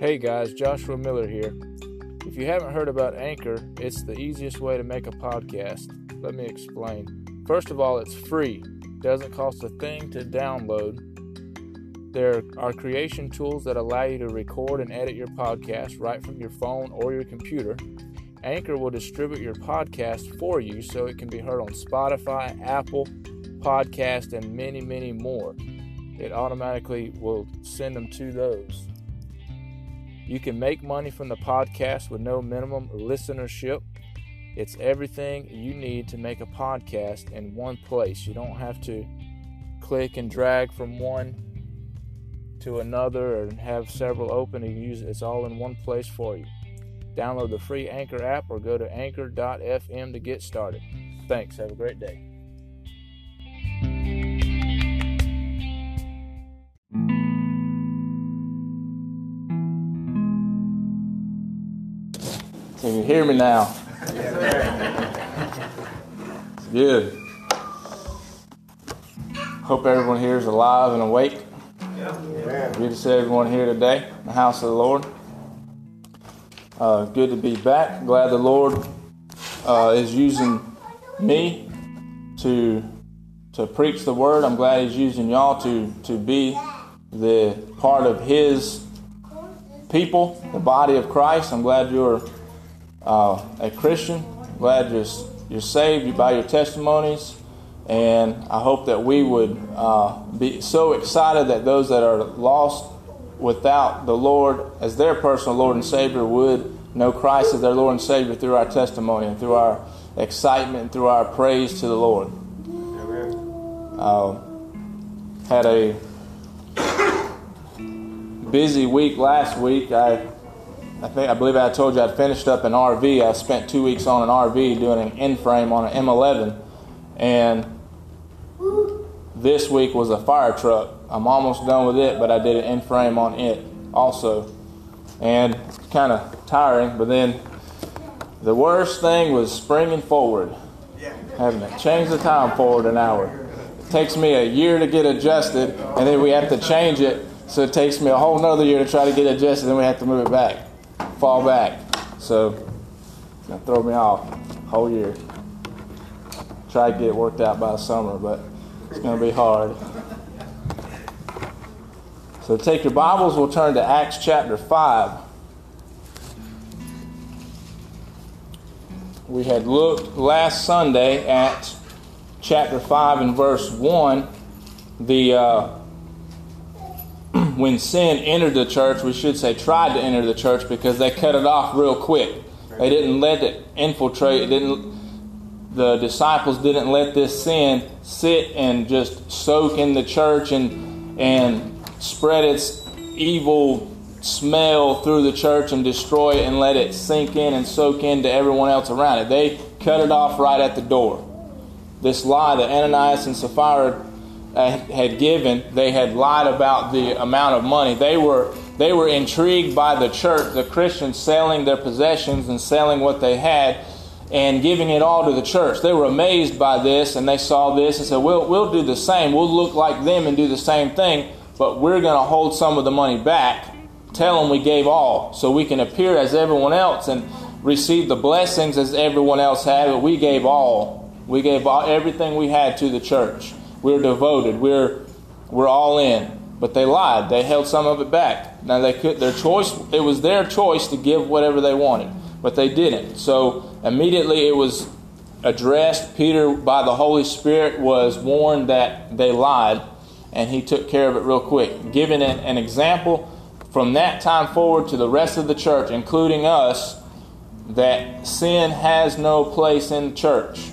Hey guys, Joshua Miller here. If you haven't heard about Anchor, it's the easiest way to make a podcast. Let me explain. First of all, it's free, doesn't cost a thing to download. There are creation tools that allow you to record and edit your podcast right from your phone or your computer. Anchor will distribute your podcast for you so it can be heard on Spotify, Apple, Podcast, and many, many more. It automatically will send them to those. You can make money from the podcast with no minimum listenership. It's everything you need to make a podcast in one place. You don't have to click and drag from one to another and have several open and use it. It's all in one place for you. Download the free Anchor app or go to anchor.fm to get started. Thanks. Have a great day. Hear me now? It's good. Hope everyone here is alive and awake. Good to see everyone here today in the house of the Lord. Uh, good to be back. Glad the Lord uh, is using me to to preach the word. I'm glad He's using y'all to to be the part of His people, the body of Christ. I'm glad you're uh, a Christian. Glad you're, you're saved by your testimonies. And I hope that we would uh, be so excited that those that are lost without the Lord as their personal Lord and Savior would know Christ as their Lord and Savior through our testimony and through our excitement and through our praise to the Lord. Uh, had a busy week last week. I I think I believe I told you I'd finished up an RV. I spent two weeks on an RV doing an in frame on an M11, and this week was a fire truck. I'm almost done with it, but I did an in frame on it also, and it's kind of tiring. But then the worst thing was springing forward, having to change the time forward an hour. It takes me a year to get adjusted, and then we have to change it. So it takes me a whole nother year to try to get adjusted, and then we have to move it back fall back. So gonna throw me off whole year. Try to get worked out by summer, but it's gonna be hard. So take your Bibles, we'll turn to Acts chapter 5. We had looked last Sunday at chapter 5 and verse 1, the uh, when sin entered the church, we should say tried to enter the church because they cut it off real quick. They didn't let it infiltrate. It didn't. The disciples didn't let this sin sit and just soak in the church and and spread its evil smell through the church and destroy it and let it sink in and soak into everyone else around it. They cut it off right at the door. This lie that Ananias and Sapphira Uh, had given, they had lied about the amount of money. They were they were intrigued by the church, the Christians selling their possessions and selling what they had and giving it all to the church. They were amazed by this and they saw this and said, "We'll we'll do the same. We'll look like them and do the same thing, but we're going to hold some of the money back. Tell them we gave all, so we can appear as everyone else and receive the blessings as everyone else had. But we gave all. We gave all, everything we had to the church." We're devoted. We're we're all in. But they lied. They held some of it back. Now they could their choice it was their choice to give whatever they wanted, but they didn't. So immediately it was addressed. Peter by the Holy Spirit was warned that they lied, and he took care of it real quick, giving an, an example from that time forward to the rest of the church, including us, that sin has no place in church.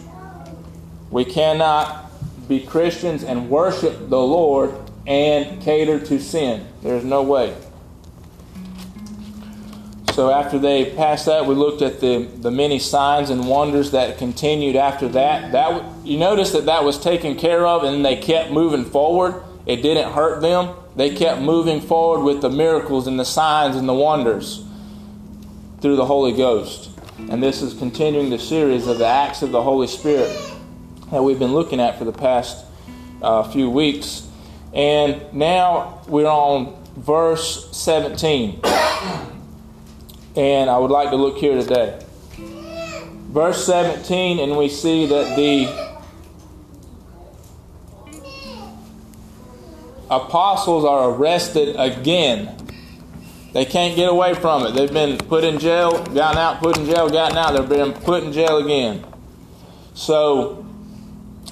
We cannot be Christians and worship the Lord and cater to sin. There's no way. So after they passed that, we looked at the, the many signs and wonders that continued after that. That you notice that that was taken care of, and they kept moving forward. It didn't hurt them. They kept moving forward with the miracles and the signs and the wonders through the Holy Ghost. And this is continuing the series of the acts of the Holy Spirit that we've been looking at for the past uh, few weeks. And now we're on verse 17. And I would like to look here today. Verse 17, and we see that the apostles are arrested again. They can't get away from it. They've been put in jail, gotten out, put in jail, gotten out. They've been put in jail again. So,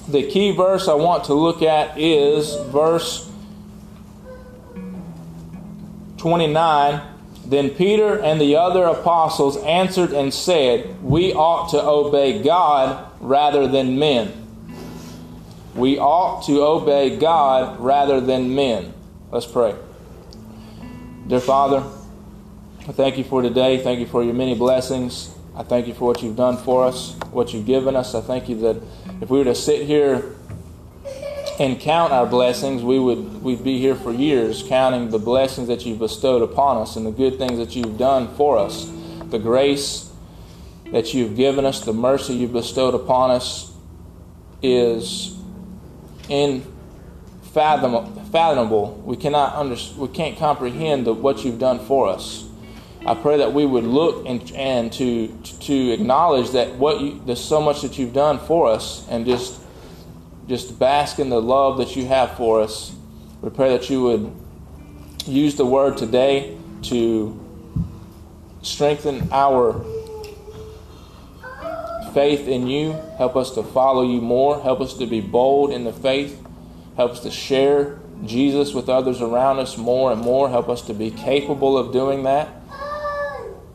the key verse I want to look at is verse 29. Then Peter and the other apostles answered and said, We ought to obey God rather than men. We ought to obey God rather than men. Let's pray. Dear Father, I thank you for today. Thank you for your many blessings. I thank you for what you've done for us, what you've given us. I thank you that if we were to sit here and count our blessings, we would we'd be here for years counting the blessings that you've bestowed upon us and the good things that you've done for us, the grace that you've given us, the mercy you've bestowed upon us is unfathomable. We cannot under, we can't comprehend the, what you've done for us. I pray that we would look and, and to to acknowledge that what you, there's so much that you've done for us, and just just bask in the love that you have for us. We pray that you would use the word today to strengthen our faith in you. Help us to follow you more. Help us to be bold in the faith. Help us to share Jesus with others around us more and more. Help us to be capable of doing that.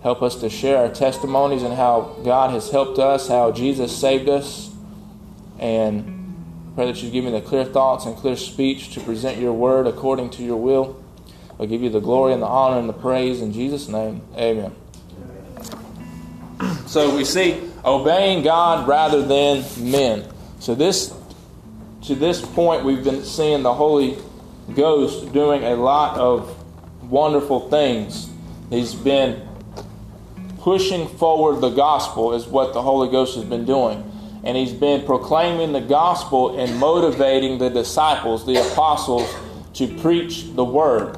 Help us to share our testimonies and how God has helped us, how Jesus saved us. And pray that you give me the clear thoughts and clear speech to present your word according to your will. I give you the glory and the honor and the praise in Jesus' name. Amen. So we see obeying God rather than men. So this to this point we've been seeing the Holy Ghost doing a lot of wonderful things. He's been pushing forward the gospel is what the Holy Ghost has been doing. And he's been proclaiming the gospel and motivating the disciples, the apostles, to preach the word.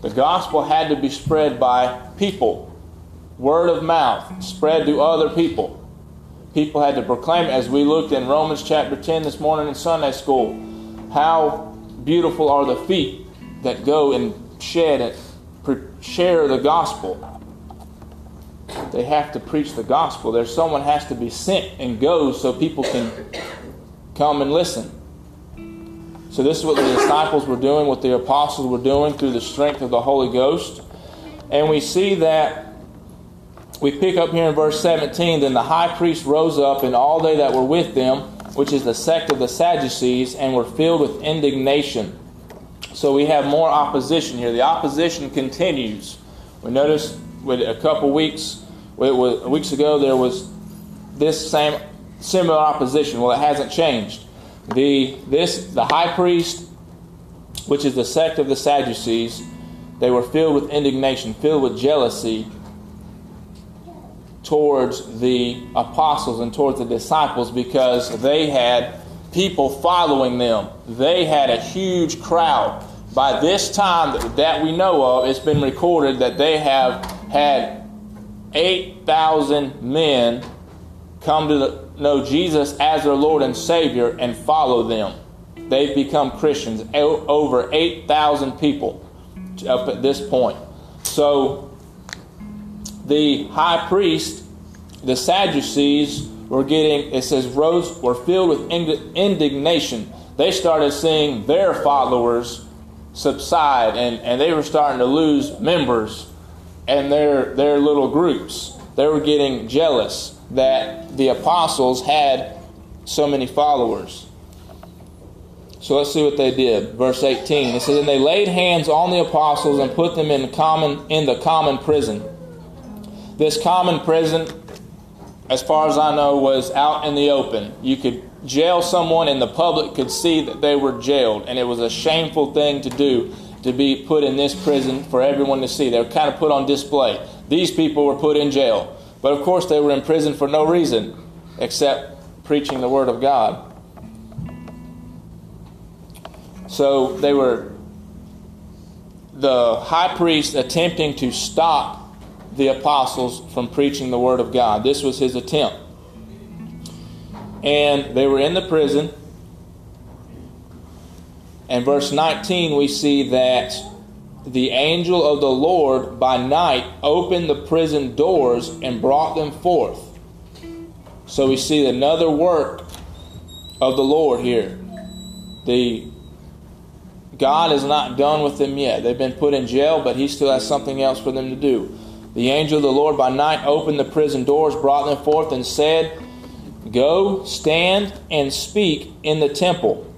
The gospel had to be spread by people, word of mouth, spread to other people. People had to proclaim as we looked in Romans chapter 10 this morning in Sunday school. How beautiful are the feet that go and shed and share the gospel they have to preach the gospel. There's someone has to be sent and go so people can come and listen. So this is what the disciples were doing, what the apostles were doing through the strength of the Holy Ghost. And we see that we pick up here in verse 17, then the high priest rose up and all they that were with them, which is the sect of the Sadducees, and were filled with indignation. So we have more opposition here. The opposition continues. We notice with a couple weeks was, weeks ago there was this same similar opposition. Well, it hasn't changed. The this the high priest, which is the sect of the Sadducees, they were filled with indignation, filled with jealousy towards the apostles and towards the disciples because they had people following them. They had a huge crowd. By this time that we know of, it's been recorded that they have had 8,000 men come to know Jesus as their Lord and Savior and follow them. They've become Christians. Over 8,000 people up at this point. So the high priest, the Sadducees, were getting, it says, rose, were filled with indignation. They started seeing their followers subside and, and they were starting to lose members and their, their little groups. They were getting jealous that the apostles had so many followers. So let's see what they did. Verse 18. It says, And they laid hands on the apostles and put them in common in the common prison. This common prison, as far as I know, was out in the open. You could jail someone and the public could see that they were jailed, and it was a shameful thing to do to be put in this prison for everyone to see. They were kind of put on display. These people were put in jail. But of course, they were in prison for no reason except preaching the Word of God. So they were the high priest attempting to stop the apostles from preaching the word of God. This was his attempt. And they were in the prison. And verse 19, we see that the angel of the Lord by night opened the prison doors and brought them forth. So we see another work of the Lord here. The God is not done with them yet. They've been put in jail, but He still has something else for them to do. The angel of the Lord by night opened the prison doors, brought them forth, and said, Go, stand, and speak in the temple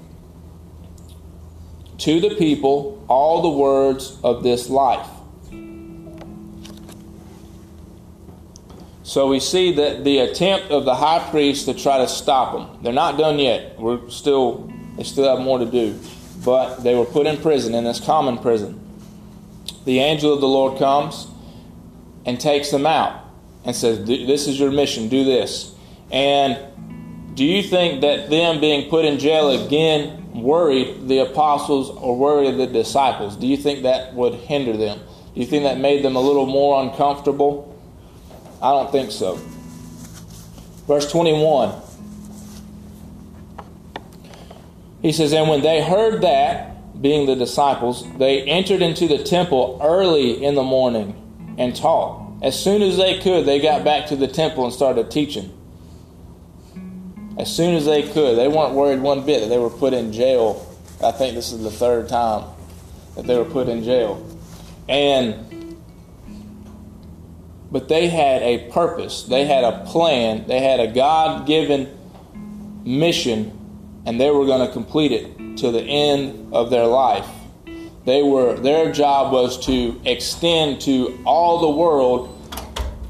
to the people all the words of this life. So we see that the attempt of the high priest to try to stop them. They're not done yet. We're still they still have more to do. But they were put in prison in this common prison. The angel of the Lord comes and takes them out and says, This is your mission, do this. And do you think that them being put in jail again worried the apostles or worried the disciples? Do you think that would hinder them? Do you think that made them a little more uncomfortable? I don't think so. Verse 21. He says, And when they heard that, being the disciples, they entered into the temple early in the morning and taught. As soon as they could, they got back to the temple and started teaching as soon as they could. They weren't worried one bit that they were put in jail. I think this is the third time that they were put in jail. And but they had a purpose. They had a plan. They had a God-given mission and they were going to complete it to the end of their life. They were their job was to extend to all the world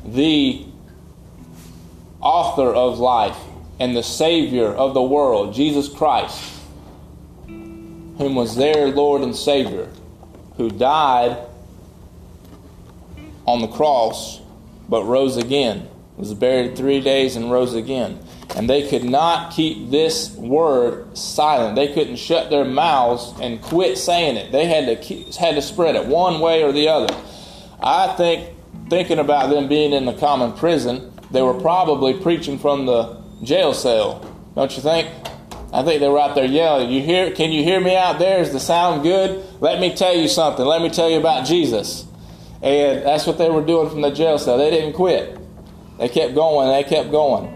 the author of life and the Savior of the world, Jesus Christ, whom was their Lord and Savior, who died on the cross but rose again, was buried three days and rose again. And they could not keep this word silent. They couldn't shut their mouths and quit saying it. They had to keep, had to spread it one way or the other. I think thinking about them being in the common prison, they were probably preaching from the jail cell, don't you think? I think they were out there yelling, "You hear? Can you hear me out there? Is the sound good? Let me tell you something. Let me tell you about Jesus." And that's what they were doing from the jail cell. They didn't quit. They kept going. They kept going.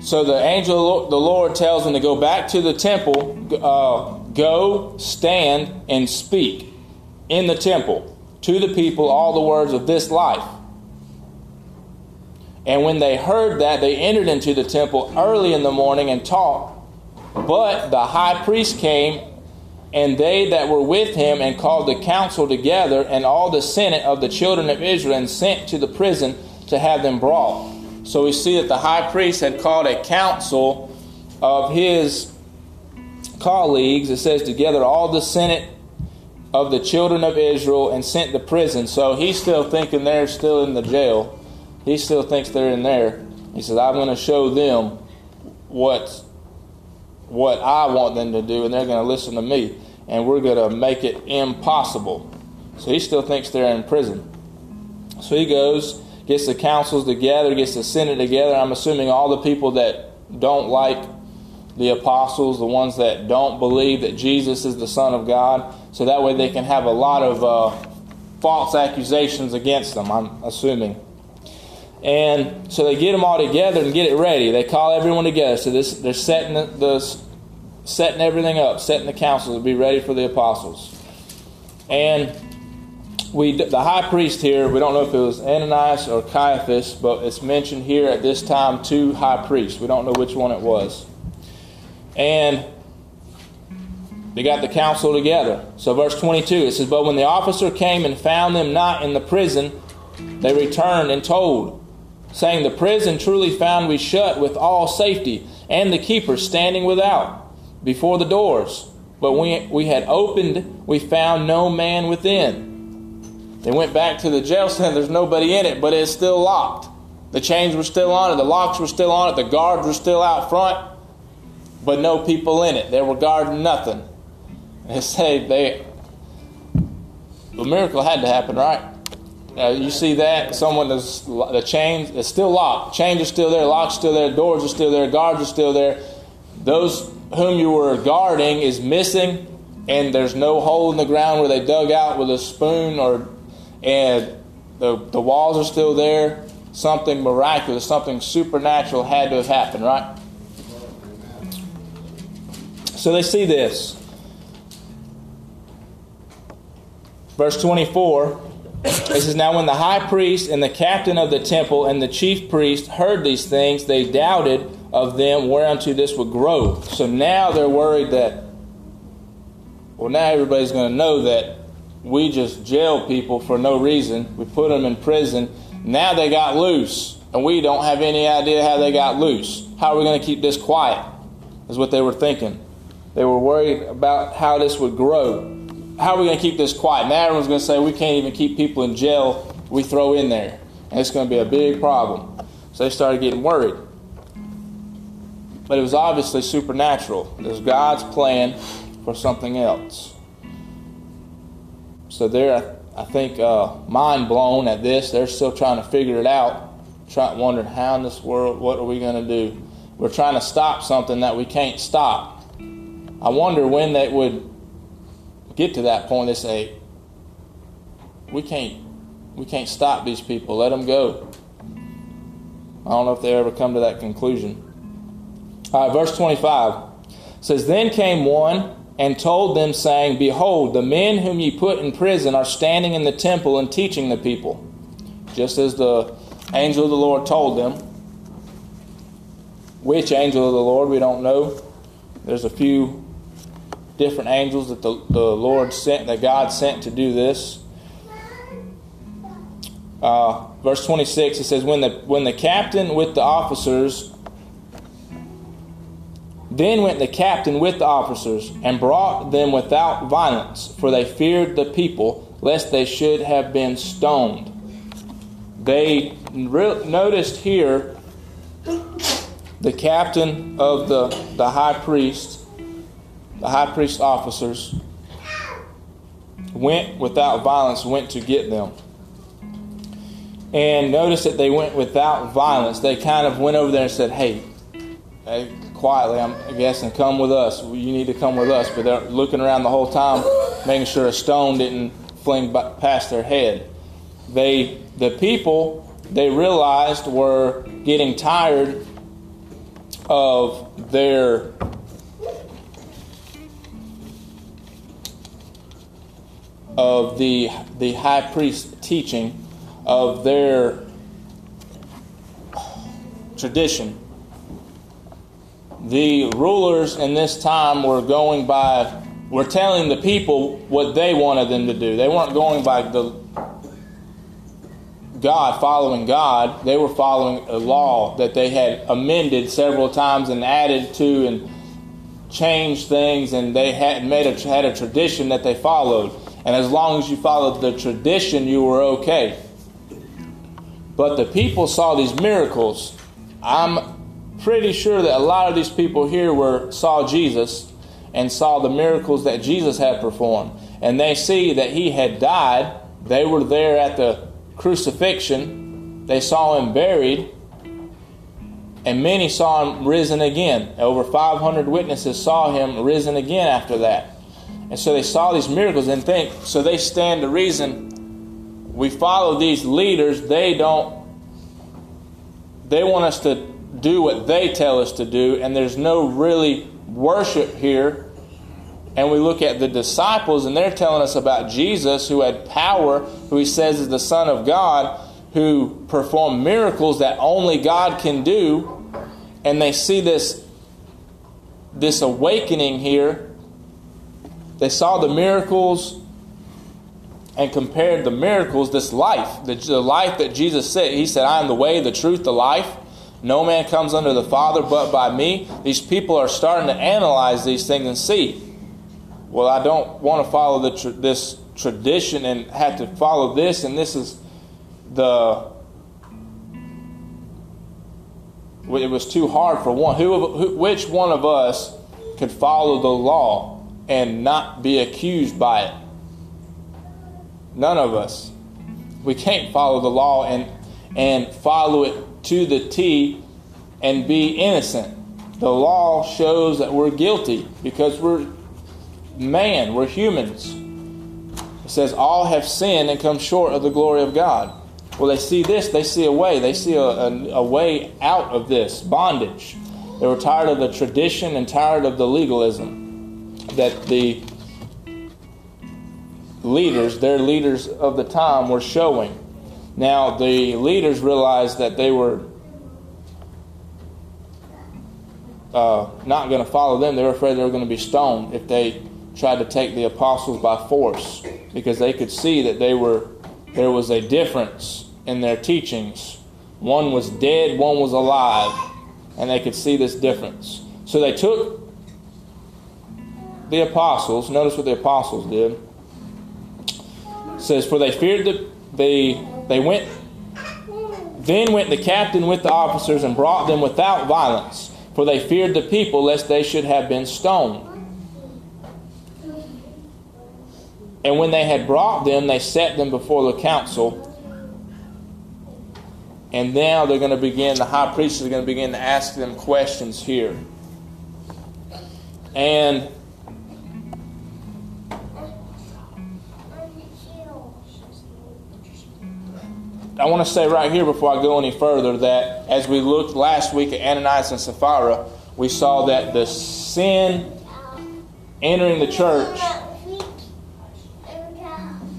So the angel, the Lord, tells them to go back to the temple. Uh, go, stand, and speak in the temple to the people all the words of this life. And when they heard that, they entered into the temple early in the morning and taught. But the high priest came, and they that were with him, and called the council together, and all the senate of the children of Israel, and sent to the prison to have them brought. So we see that the high priest had called a council of his colleagues. It says, together all the senate of the children of Israel, and sent to prison. So he's still thinking they're still in the jail he still thinks they're in there. He says, I'm going to show them what, what I want them to do, and they're going to listen to me, and we're going to make it impossible. So he still thinks they're in prison. So he goes, gets the councils together, gets the Senate together. I'm assuming all the people that don't like the apostles, the ones that don't believe that Jesus is the Son of God, so that way they can have a lot of uh, false accusations against them, I'm assuming. And so they get them all together and get it ready. They call everyone together. So this, they're setting the, the setting everything up, setting the council to be ready for the apostles. And we, the high priest here, we don't know if it was Ananias or Caiaphas, but it's mentioned here at this time two high priests. We don't know which one it was. And they got the council together. So, verse 22, it says, But when the officer came and found them not in the prison, they returned and told saying, The prison truly found we shut with all safety, and the keepers standing without, before the doors. But when we had opened, we found no man within. They went back to the jail cell, there's nobody in it, but it's still locked. The chains were still on it, the locks were still on it, the guards were still out front, but no people in it. They were guarding nothing. They say they the miracle had to happen, right? Uh, you see that someone the chain is still locked, chains are still there, locks still there, doors are still there, guards are still there. Those whom you were guarding is missing, and there's no hole in the ground where they dug out with a spoon, or and the the walls are still there. Something miraculous, something supernatural had to have happened, right? So they see this. Verse 24 it says, Now when the high priest and the captain of the temple and the chief priest heard these things, they doubted of them whereunto this would grow. So now they're worried that, well, now everybody's going to know that we just jail people for no reason. We put them in prison. Now they got loose, and we don't have any idea how they got loose. How are we going to keep this quiet? Is what they were thinking. They were worried about how this would grow how are we going to keep this quiet? Now everyone's going to say we can't even keep people in jail we throw in there. And it's going to be a big problem. So they started getting worried. But it was obviously supernatural. It was God's plan for something else. So they're, I think, uh, mind blown at this. They're still trying to figure it out, trying, wondering how in this world, what are we going to do? We're trying to stop something that we can't stop. I wonder when that would get to that point, they say, we can't, we can't stop these people. Let them go. I don't know if they ever come to that conclusion. All right, verse 25 says, Then came one and told them, saying, Behold, the men whom ye put in prison are standing in the temple and teaching the people. Just as the angel of the Lord told them. Which angel of the Lord, we don't know. There's a few different angels that the, the Lord sent, that God sent to do this. Uh, verse 26, it says, when the, when the captain with the officers, then went the captain with the officers and brought them without violence, for they feared the people, lest they should have been stoned. They re- noticed here the captain of the, the high priest the high priest officers went without violence, went to get them. And notice that they went without violence. They kind of went over there and said, Hey, hey quietly, I'm guessing, come with us. You need to come with us. But they're looking around the whole time, making sure a stone didn't fling past their head. They, the people, they realized were getting tired of their of the, the high priest teaching of their tradition. The rulers in this time were going by, were telling the people what they wanted them to do. They weren't going by the God, following God. They were following a law that they had amended several times and added to and changed things, and they had made a, had a tradition that they followed. And as long as you followed the tradition, you were okay. But the people saw these miracles. I'm pretty sure that a lot of these people here were saw Jesus and saw the miracles that Jesus had performed. And they see that he had died. They were there at the crucifixion. They saw him buried. And many saw him risen again. Over 500 witnesses saw him risen again after that. And so they saw these miracles and think, so they stand to reason we follow these leaders, they don't, they want us to do what they tell us to do, and there's no really worship here. And we look at the disciples, and they're telling us about Jesus, who had power, who he says is the Son of God, who performed miracles that only God can do. And they see this, this awakening here they saw the miracles and compared the miracles, this life, the, the life that Jesus said. He said, I am the way, the truth, the life. No man comes under the Father but by me. These people are starting to analyze these things and see, well, I don't want to follow the, this tradition and have to follow this, and this is the. It was too hard for one. Who, who which one of us could follow the law? And not be accused by it. None of us. We can't follow the law and, and follow it to the T and be innocent. The law shows that we're guilty because we're man, we're humans. It says, All have sinned and come short of the glory of God. Well, they see this, they see a way. They see a, a, a way out of this bondage. They were tired of the tradition and tired of the legalism that the leaders, their leaders of the time, were showing. Now, the leaders realized that they were uh, not going to follow them. They were afraid they were going to be stoned if they tried to take the apostles by force because they could see that they were there was a difference in their teachings. One was dead, one was alive, and they could see this difference. So they took the apostles. Notice what the apostles did. It says, "For they feared the they they went." Then went the captain with the officers and brought them without violence, for they feared the people lest they should have been stoned. And when they had brought them, they set them before the council. And now they're going to begin, the high priest is going to begin to ask them questions here. And I want to say right here before I go any further that as we looked last week at Ananias and Sapphira, we saw that the sin entering the church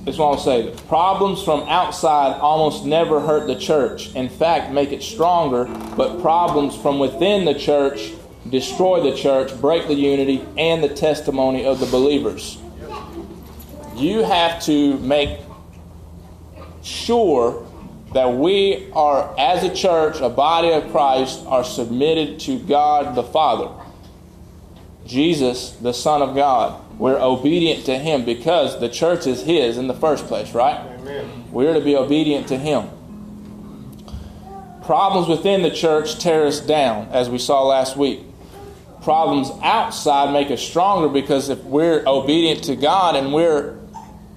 that's what I'll say. Problems from outside almost never hurt the church. In fact, make it stronger. But problems from within the church destroy the church, break the unity and the testimony of the believers. You have to make sure that we are, as a church, a body of Christ, are submitted to God the Father, Jesus, the Son of God. We're obedient to Him because the church is His in the first place, right? Amen. We're to be obedient to Him. Problems within the church tear us down, as we saw last week. Problems outside make us stronger because if we're obedient to God and we're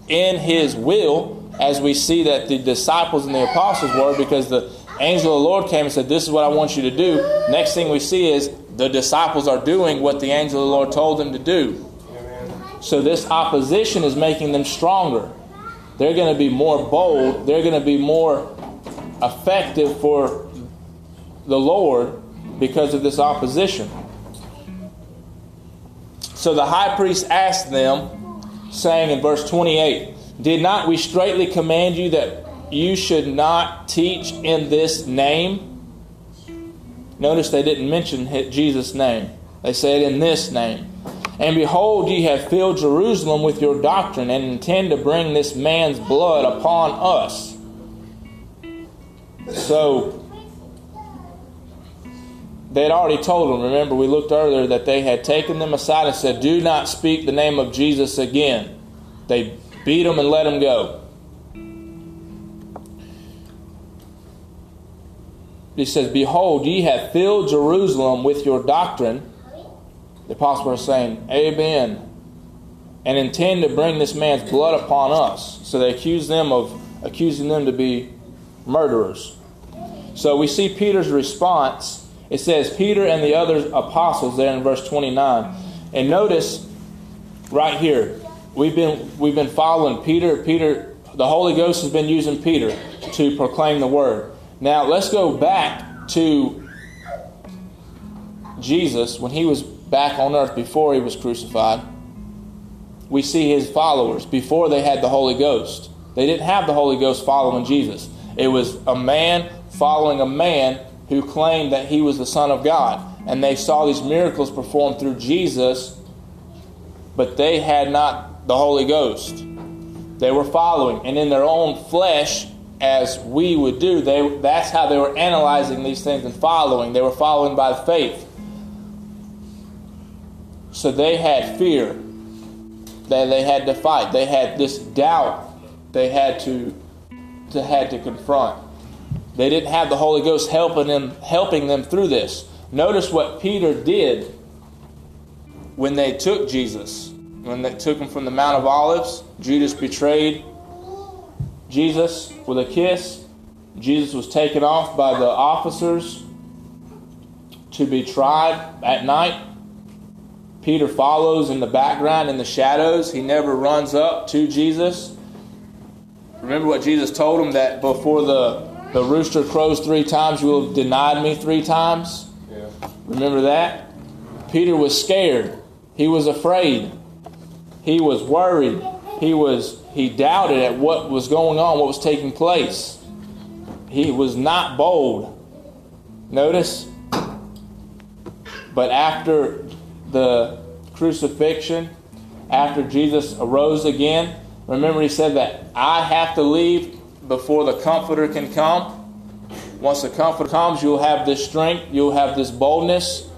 in His will, as we see that the disciples and the apostles were, because the angel of the Lord came and said, This is what I want you to do. Next thing we see is the disciples are doing what the angel of the Lord told them to do. So this opposition is making them stronger. They're going to be more bold. They're going to be more effective for the Lord because of this opposition. So the high priest asked them, saying in verse 28, Did not we straightly command you that you should not teach in this name? Notice they didn't mention Jesus' name. They said in this name. And behold, ye have filled Jerusalem with your doctrine, and intend to bring this man's blood upon us. So, they had already told them. Remember, we looked earlier that they had taken them aside and said, Do not speak the name of Jesus again. They beat them and let them go. He says, Behold, ye have filled Jerusalem with your doctrine the apostles are saying, Amen, and intend to bring this man's blood upon us. So they accuse them of accusing them to be murderers. So we see Peter's response. It says, Peter and the other apostles there in verse 29. And notice right here, we've been we've been following Peter. Peter, the Holy Ghost has been using Peter to proclaim the word. Now let's go back to Jesus when he was back on earth before he was crucified. We see his followers before they had the Holy Ghost. They didn't have the Holy Ghost following Jesus. It was a man following a man who claimed that he was the Son of God. And they saw these miracles performed through Jesus, but they had not the Holy Ghost. They were following. And in their own flesh, as we would do, they, that's how they were analyzing these things and following. They were following by faith. So they had fear that they had to fight. They had this doubt they had to, to had to confront. They didn't have the Holy Ghost helping them helping them through this. Notice what Peter did when they took Jesus. When they took him from the Mount of Olives, Judas betrayed Jesus with a kiss. Jesus was taken off by the officers to be tried at night. Peter follows in the background in the shadows. He never runs up to Jesus. Remember what Jesus told him that before the, the rooster crows three times, you will have denied me three times? Yeah. Remember that? Peter was scared. He was afraid. He was worried. He was he doubted at what was going on, what was taking place. He was not bold. Notice? But after the crucifixion, after Jesus arose again, remember he said that I have to leave before the Comforter can come. Once the Comforter comes, you'll have this strength, you'll have this boldness.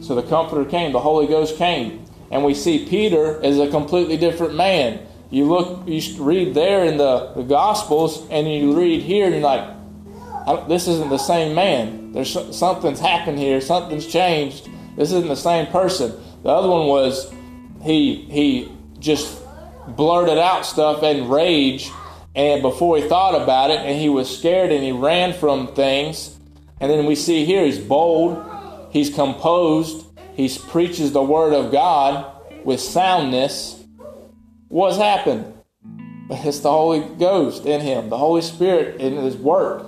So the Comforter came, the Holy Ghost came. And we see Peter as a completely different man. You look, you read there in the, the Gospels, and you read here, and you're like, this isn't the same man. There's something's happened here. Something's changed. This isn't the same person. The other one was he he just blurted out stuff and rage, and before he thought about it, and he was scared and he ran from things. And then we see here he's bold, he's composed, he preaches the word of God with soundness. What's happened? It's the Holy Ghost in him, the Holy Spirit in his work.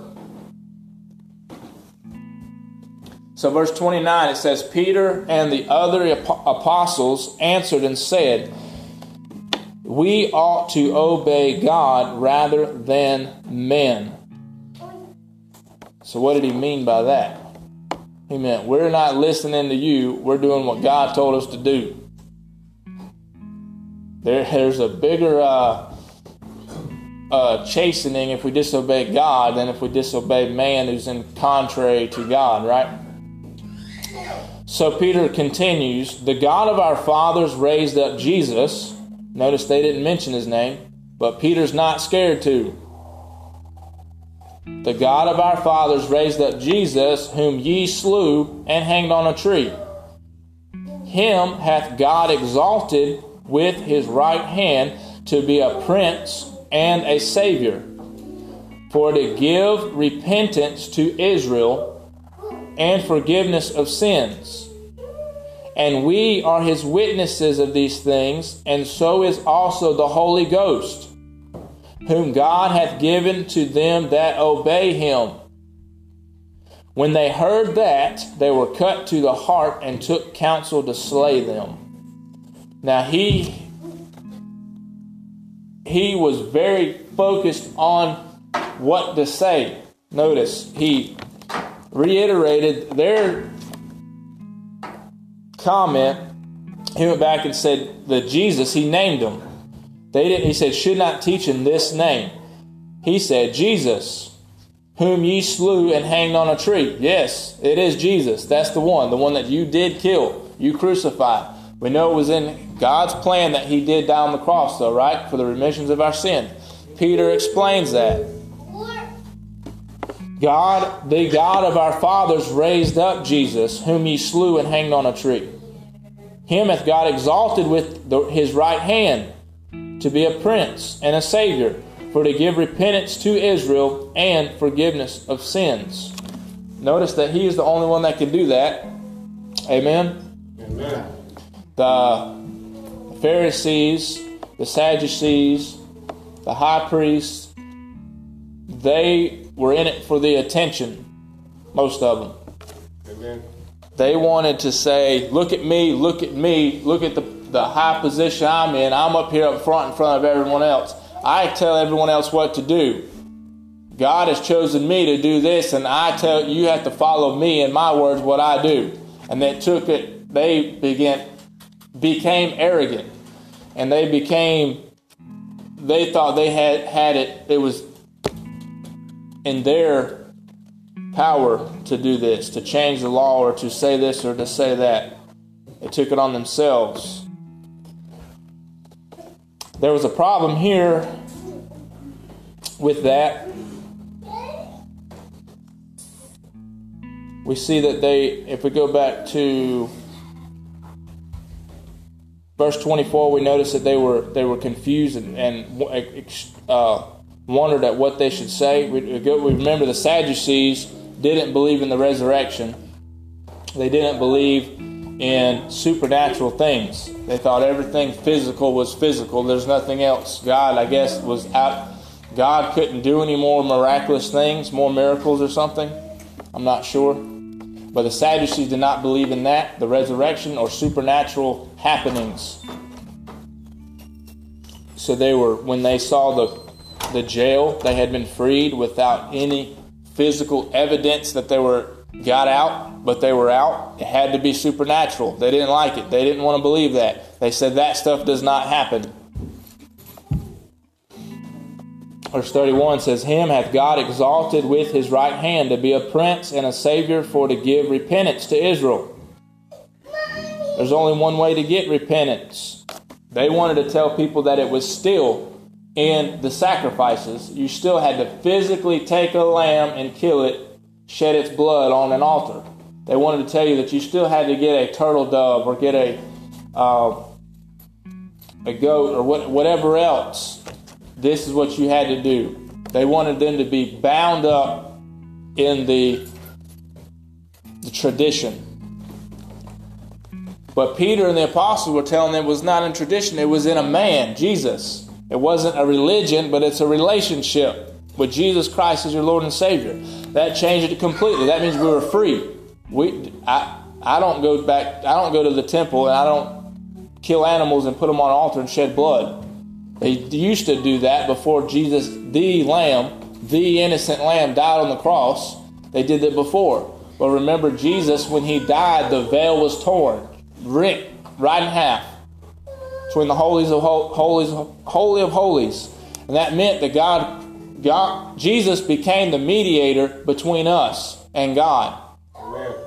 So, verse 29, it says, Peter and the other apostles answered and said, We ought to obey God rather than men. So, what did he mean by that? He meant, We're not listening to you, we're doing what God told us to do. There, there's a bigger uh, uh, chastening if we disobey God than if we disobey man who's in contrary to God, right? So Peter continues The God of our fathers raised up Jesus. Notice they didn't mention his name, but Peter's not scared to. The God of our fathers raised up Jesus, whom ye slew and hanged on a tree. Him hath God exalted with his right hand to be a prince and a savior, for to give repentance to Israel and forgiveness of sins. And we are his witnesses of these things, and so is also the Holy Ghost, whom God hath given to them that obey him. When they heard that, they were cut to the heart and took counsel to slay them. Now he he was very focused on what to say. Notice he reiterated their comment. He went back and said that Jesus, he named them. They didn't, he said, should not teach in this name. He said, Jesus, whom ye slew and hanged on a tree. Yes, it is Jesus. That's the one, the one that you did kill, you crucified. We know it was in God's plan that he did die on the cross, though, right? For the remissions of our sin. Peter explains that. God, the God of our fathers, raised up Jesus, whom ye slew and hanged on a tree. Him hath God exalted with the, his right hand to be a prince and a savior, for to give repentance to Israel and forgiveness of sins. Notice that he is the only one that can do that. Amen. Amen. The Pharisees, the Sadducees, the high priests, they were in it for the attention, most of them. Amen. They wanted to say, Look at me, look at me, look at the, the high position I'm in. I'm up here up front in front of everyone else. I tell everyone else what to do. God has chosen me to do this, and I tell you have to follow me in my words what I do. And they took it, they began became arrogant. And they became they thought they had had it, it was in their power to do this, to change the law or to say this or to say that. They took it on themselves. There was a problem here with that. We see that they, if we go back to verse 24, we notice that they were they were confused and, and uh, wondered at what they should say. We, we remember the Sadducees didn't believe in the resurrection. They didn't believe in supernatural things. They thought everything physical was physical. There's nothing else. God, I guess, was out. God couldn't do any more miraculous things, more miracles or something. I'm not sure. But the Sadducees did not believe in that, the resurrection or supernatural happenings. So they were, when they saw the, the jail, they had been freed without any physical evidence that they were got out, but they were out. It had to be supernatural. They didn't like it. They didn't want to believe that. They said that stuff does not happen. Verse 31 says, Him hath God exalted with his right hand to be a prince and a savior for to give repentance to Israel. There's only one way to get repentance. They wanted to tell people that it was still in the sacrifices. You still had to physically take a lamb and kill it shed its blood on an altar. They wanted to tell you that you still had to get a turtle dove or get a uh, a goat or what, whatever else. This is what you had to do. They wanted them to be bound up in the, the tradition. But Peter and the apostles were telling them it was not in tradition, it was in a man, Jesus. It wasn't a religion, but it's a relationship with Jesus Christ as your Lord and Savior. That changed it completely. That means we were free. We, I, I don't go back. I don't go to the temple and I don't kill animals and put them on an altar and shed blood. They used to do that before Jesus, the Lamb, the innocent Lamb, died on the cross. They did that before. But remember, Jesus, when he died, the veil was torn, ripped right in half between the holies of holies, holy of holies, and that meant that God God, Jesus became the mediator between us and God.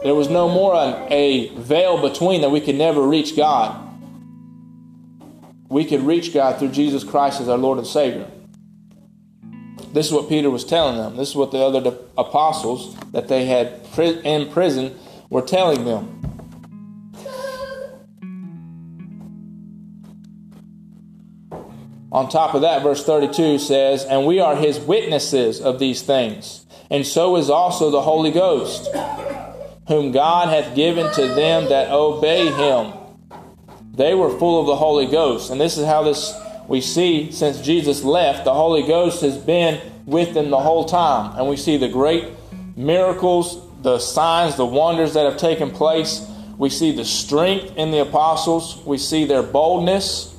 There was no more an, a veil between that we could never reach God. We could reach God through Jesus Christ as our Lord and Savior. This is what Peter was telling them. This is what the other apostles that they had in prison were telling them. On top of that, verse 32 says, And we are his witnesses of these things, and so is also the Holy Ghost, whom God hath given to them that obey him. They were full of the Holy Ghost. And this is how this we see since Jesus left, the Holy Ghost has been with them the whole time. And we see the great miracles, the signs, the wonders that have taken place. We see the strength in the apostles. We see their boldness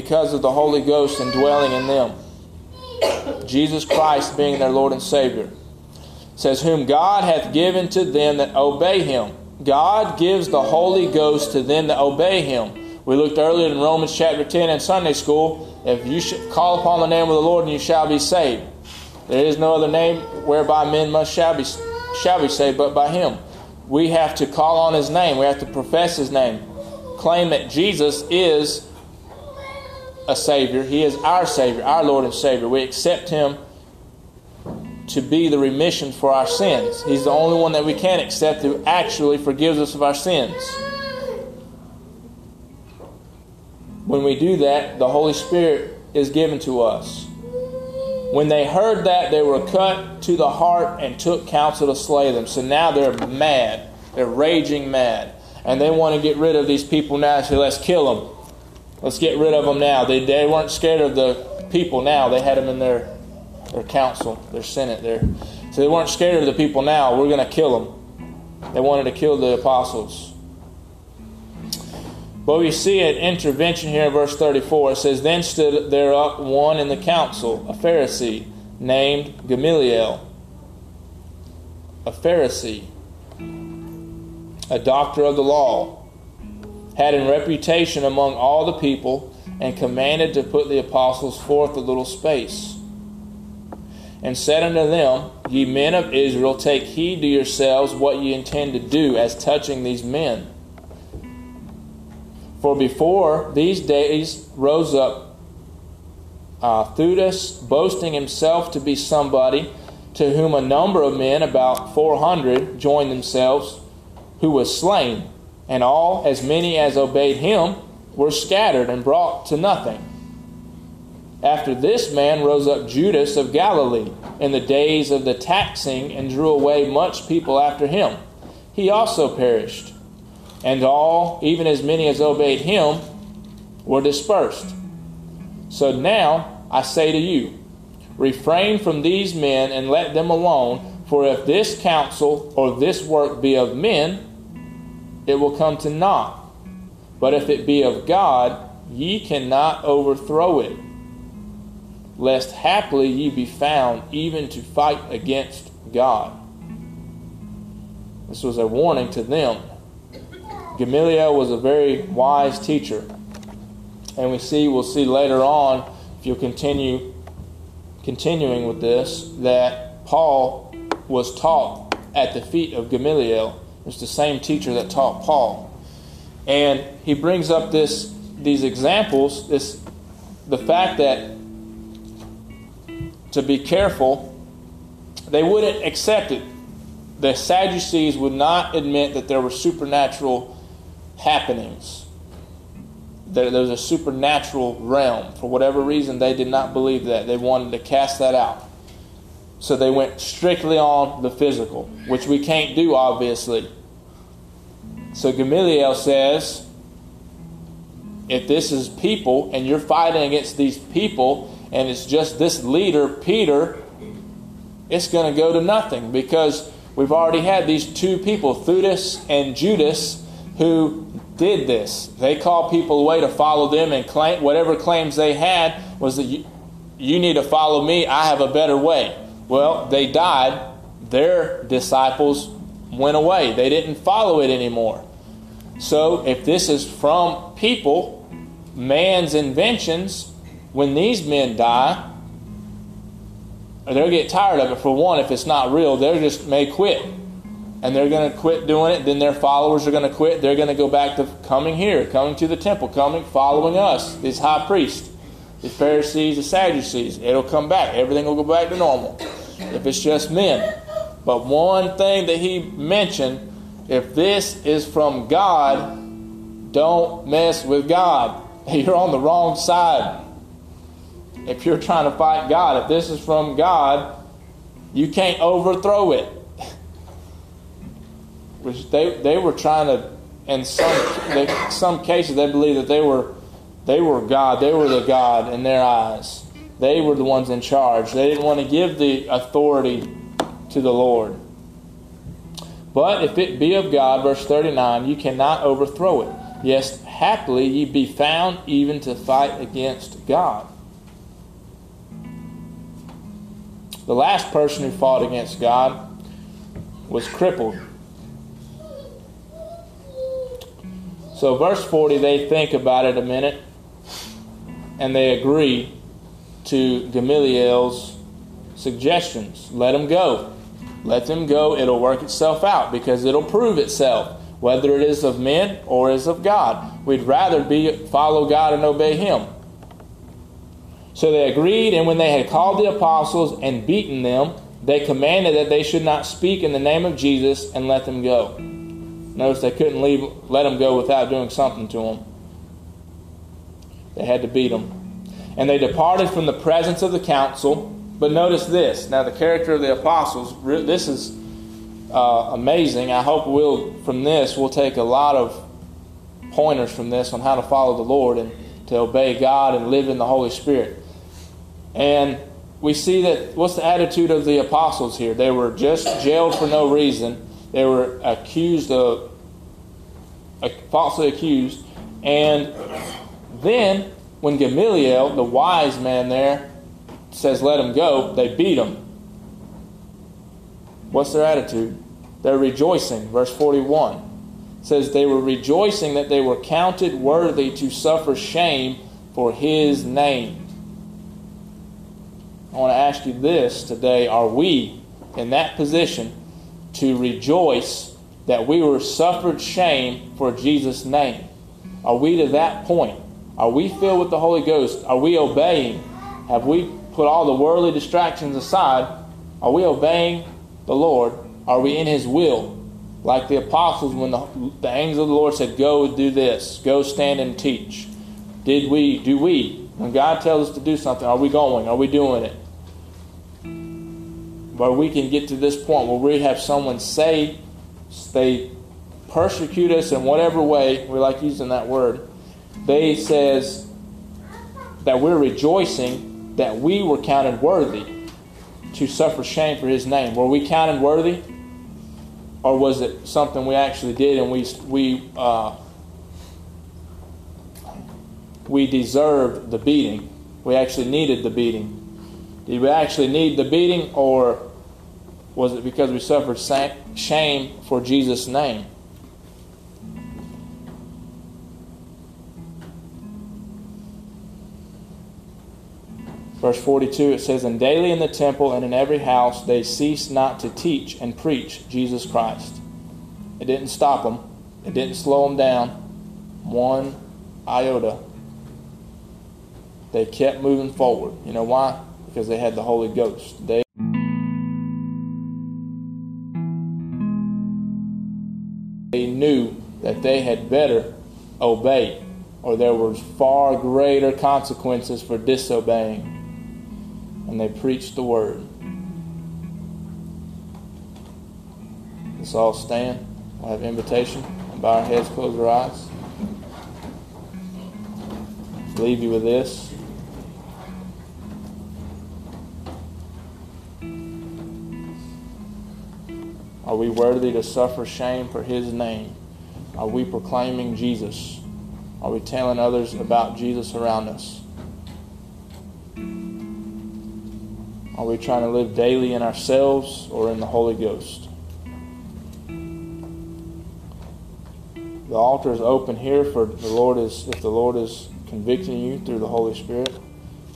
because of the Holy Ghost indwelling in them. Jesus Christ being their Lord and Savior. It says, Whom God hath given to them that obey him. God gives the Holy Ghost to them that obey him. We looked earlier in Romans chapter 10 in Sunday school. If you should call upon the name of the Lord and you shall be saved. There is no other name whereby men must shall be shall be saved but by him. We have to call on his name. We have to profess his name. Claim that Jesus is a Savior. He is our Savior, our Lord and Savior. We accept Him to be the remission for our sins. He's the only one that we can accept who actually forgives us of our sins. When we do that, the Holy Spirit is given to us. When they heard that, they were cut to the heart and took counsel to slay them. So now they're mad. They're raging mad. And they want to get rid of these people now, so let's kill them. Let's get rid of them now. They, they weren't scared of the people now. They had them in their, their council, their senate there. So they weren't scared of the people now. We're going to kill them. They wanted to kill the apostles. But we see an intervention here in verse 34. It says, Then stood there up one in the council, a Pharisee, named Gamaliel. A Pharisee, a doctor of the law had in reputation among all the people, and commanded to put the apostles forth a little space. And said unto them, Ye men of Israel, take heed to yourselves what ye intend to do as touching these men. For before these days rose up uh, Theudas, boasting himself to be somebody, to whom a number of men, about 400, joined themselves, who was slain And all, as many as obeyed him, were scattered and brought to nothing. After this man rose up Judas of Galilee in the days of the taxing and drew away much people after him. He also perished. And all, even as many as obeyed him, were dispersed. So now I say to you, refrain from these men and let them alone, for if this counsel or this work be of men, it will come to naught. But if it be of God, ye cannot overthrow it lest haply ye be found even to fight against God. This was a warning to them. Gamaliel was a very wise teacher. And we see, we'll see later on, if you'll continue continuing with this, that Paul was taught at the feet of Gamaliel. It's the same teacher that taught Paul. And he brings up this these examples, this the fact that to be careful, they wouldn't accept it. The Sadducees would not admit that there were supernatural happenings. There, there was a supernatural realm. For whatever reason, they did not believe that. They wanted to cast that out. So they went strictly on the physical, which we can't do, obviously. So Gamaliel says, if this is people and you're fighting against these people, and it's just this leader, Peter, it's going to go to nothing because we've already had these two people, Theudas and Judas, who did this. They called people away to follow them and claim whatever claims they had was that you, you need to follow me, I have a better way. Well, they died. Their disciples went away. They didn't follow it anymore. So, if this is from people, man's inventions, when these men die, they'll get tired of it. For one, if it's not real, they just may quit. And they're going to quit doing it. Then their followers are going to quit. They're going to go back to coming here, coming to the temple, coming, following us, these high priests, the Pharisees, the Sadducees. It'll come back. Everything will go back to normal if it's just men. But one thing that he mentioned if this is from God, don't mess with God. You're on the wrong side if you're trying to fight God, if this is from God, you can't overthrow it. Which they, they were trying to, in some they, some cases, they believe that they were they were God. They were the God in their eyes. They were the ones in charge. They didn't want to give the authority to the Lord. But if it be of God, verse 39, you cannot overthrow it. Yes, happily ye be found even to fight against God. The last person who fought against God was crippled. So, verse 40, they think about it a minute and they agree to Gamaliel's suggestions. Let them go. Let them go. It'll work itself out because it'll prove itself, whether it is of men or is of God. We'd rather be follow God and obey Him. So they agreed, and when they had called the apostles and beaten them, they commanded that they should not speak in the name of Jesus and let them go. Notice they couldn't leave, let them go without doing something to them. They had to beat them. And they departed from the presence of the council. But notice this. Now, the character of the apostles, this is uh, amazing. I hope we'll, from this, we'll take a lot of pointers from this on how to follow the Lord and to obey God and live in the Holy Spirit. And we see that what's the attitude of the apostles here? They were just jailed for no reason. They were accused of, falsely accused. And then, when Gamaliel, the wise man there, says, let him go, they beat him. What's their attitude? They're rejoicing. Verse 41 says, They were rejoicing that they were counted worthy to suffer shame for his name. I want to ask you this today. Are we in that position to rejoice that we were suffered shame for Jesus' name? Are we to that point? Are we filled with the Holy Ghost? Are we obeying? Have we put all the worldly distractions aside? Are we obeying the Lord? Are we in His will? Like the apostles, when the, the angel of the Lord said, Go do this, go stand and teach. Did we, do we, when God tells us to do something, are we going? Are we doing it? Where we can get to this point where we have someone say, they persecute us in whatever way, we like using that word, they says that we're rejoicing that we were counted worthy to suffer shame for his name. Were we counted worthy? Or was it something we actually did and we, we, uh, we deserved the beating? We actually needed the beating. Did we actually need the beating or was it because we suffered shame for Jesus' name? Verse 42, it says, And daily in the temple and in every house they ceased not to teach and preach Jesus Christ. It didn't stop them, it didn't slow them down one iota. They kept moving forward. You know why? Because they had the Holy Ghost. They they knew that they had better obey, or there was far greater consequences for disobeying and they preached the word. Let's all stand. We'll have invitation. And bow our heads, close our eyes. Leave you with this. Are we worthy to suffer shame for His name? Are we proclaiming Jesus? Are we telling others about Jesus around us? Are we trying to live daily in ourselves or in the Holy Ghost? The altar is open here for the Lord is if the Lord is convicting you through the Holy Spirit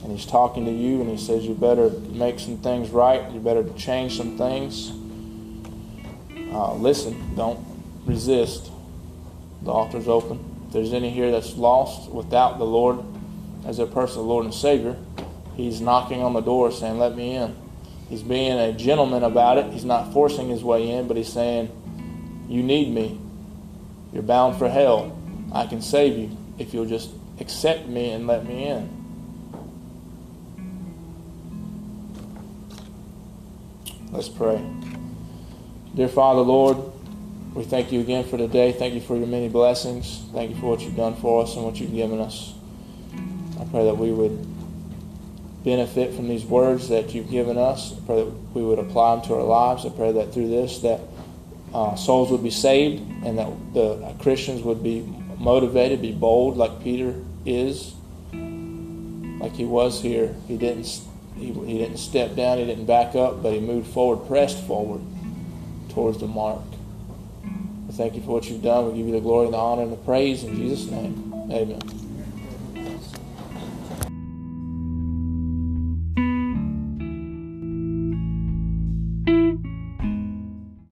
and He's talking to you and He says you better make some things right, you better change some things. Uh, listen, don't resist. The altar's open. If there's any here that's lost without the Lord as their personal Lord and Savior, He's knocking on the door saying, Let me in. He's being a gentleman about it. He's not forcing his way in, but he's saying, You need me. You're bound for hell. I can save you if you'll just accept me and let me in. Let's pray. Dear Father, Lord, we thank you again for today. Thank you for your many blessings. Thank you for what you've done for us and what you've given us. I pray that we would benefit from these words that you've given us. I pray that we would apply them to our lives. I pray that through this that uh, souls would be saved and that the Christians would be motivated, be bold like Peter is, like he was here. He didn't he, he didn't step down, he didn't back up, but he moved forward, pressed forward towards the mark. We thank you for what you've done. We give you the glory and the honor and the praise in Jesus' name. Amen.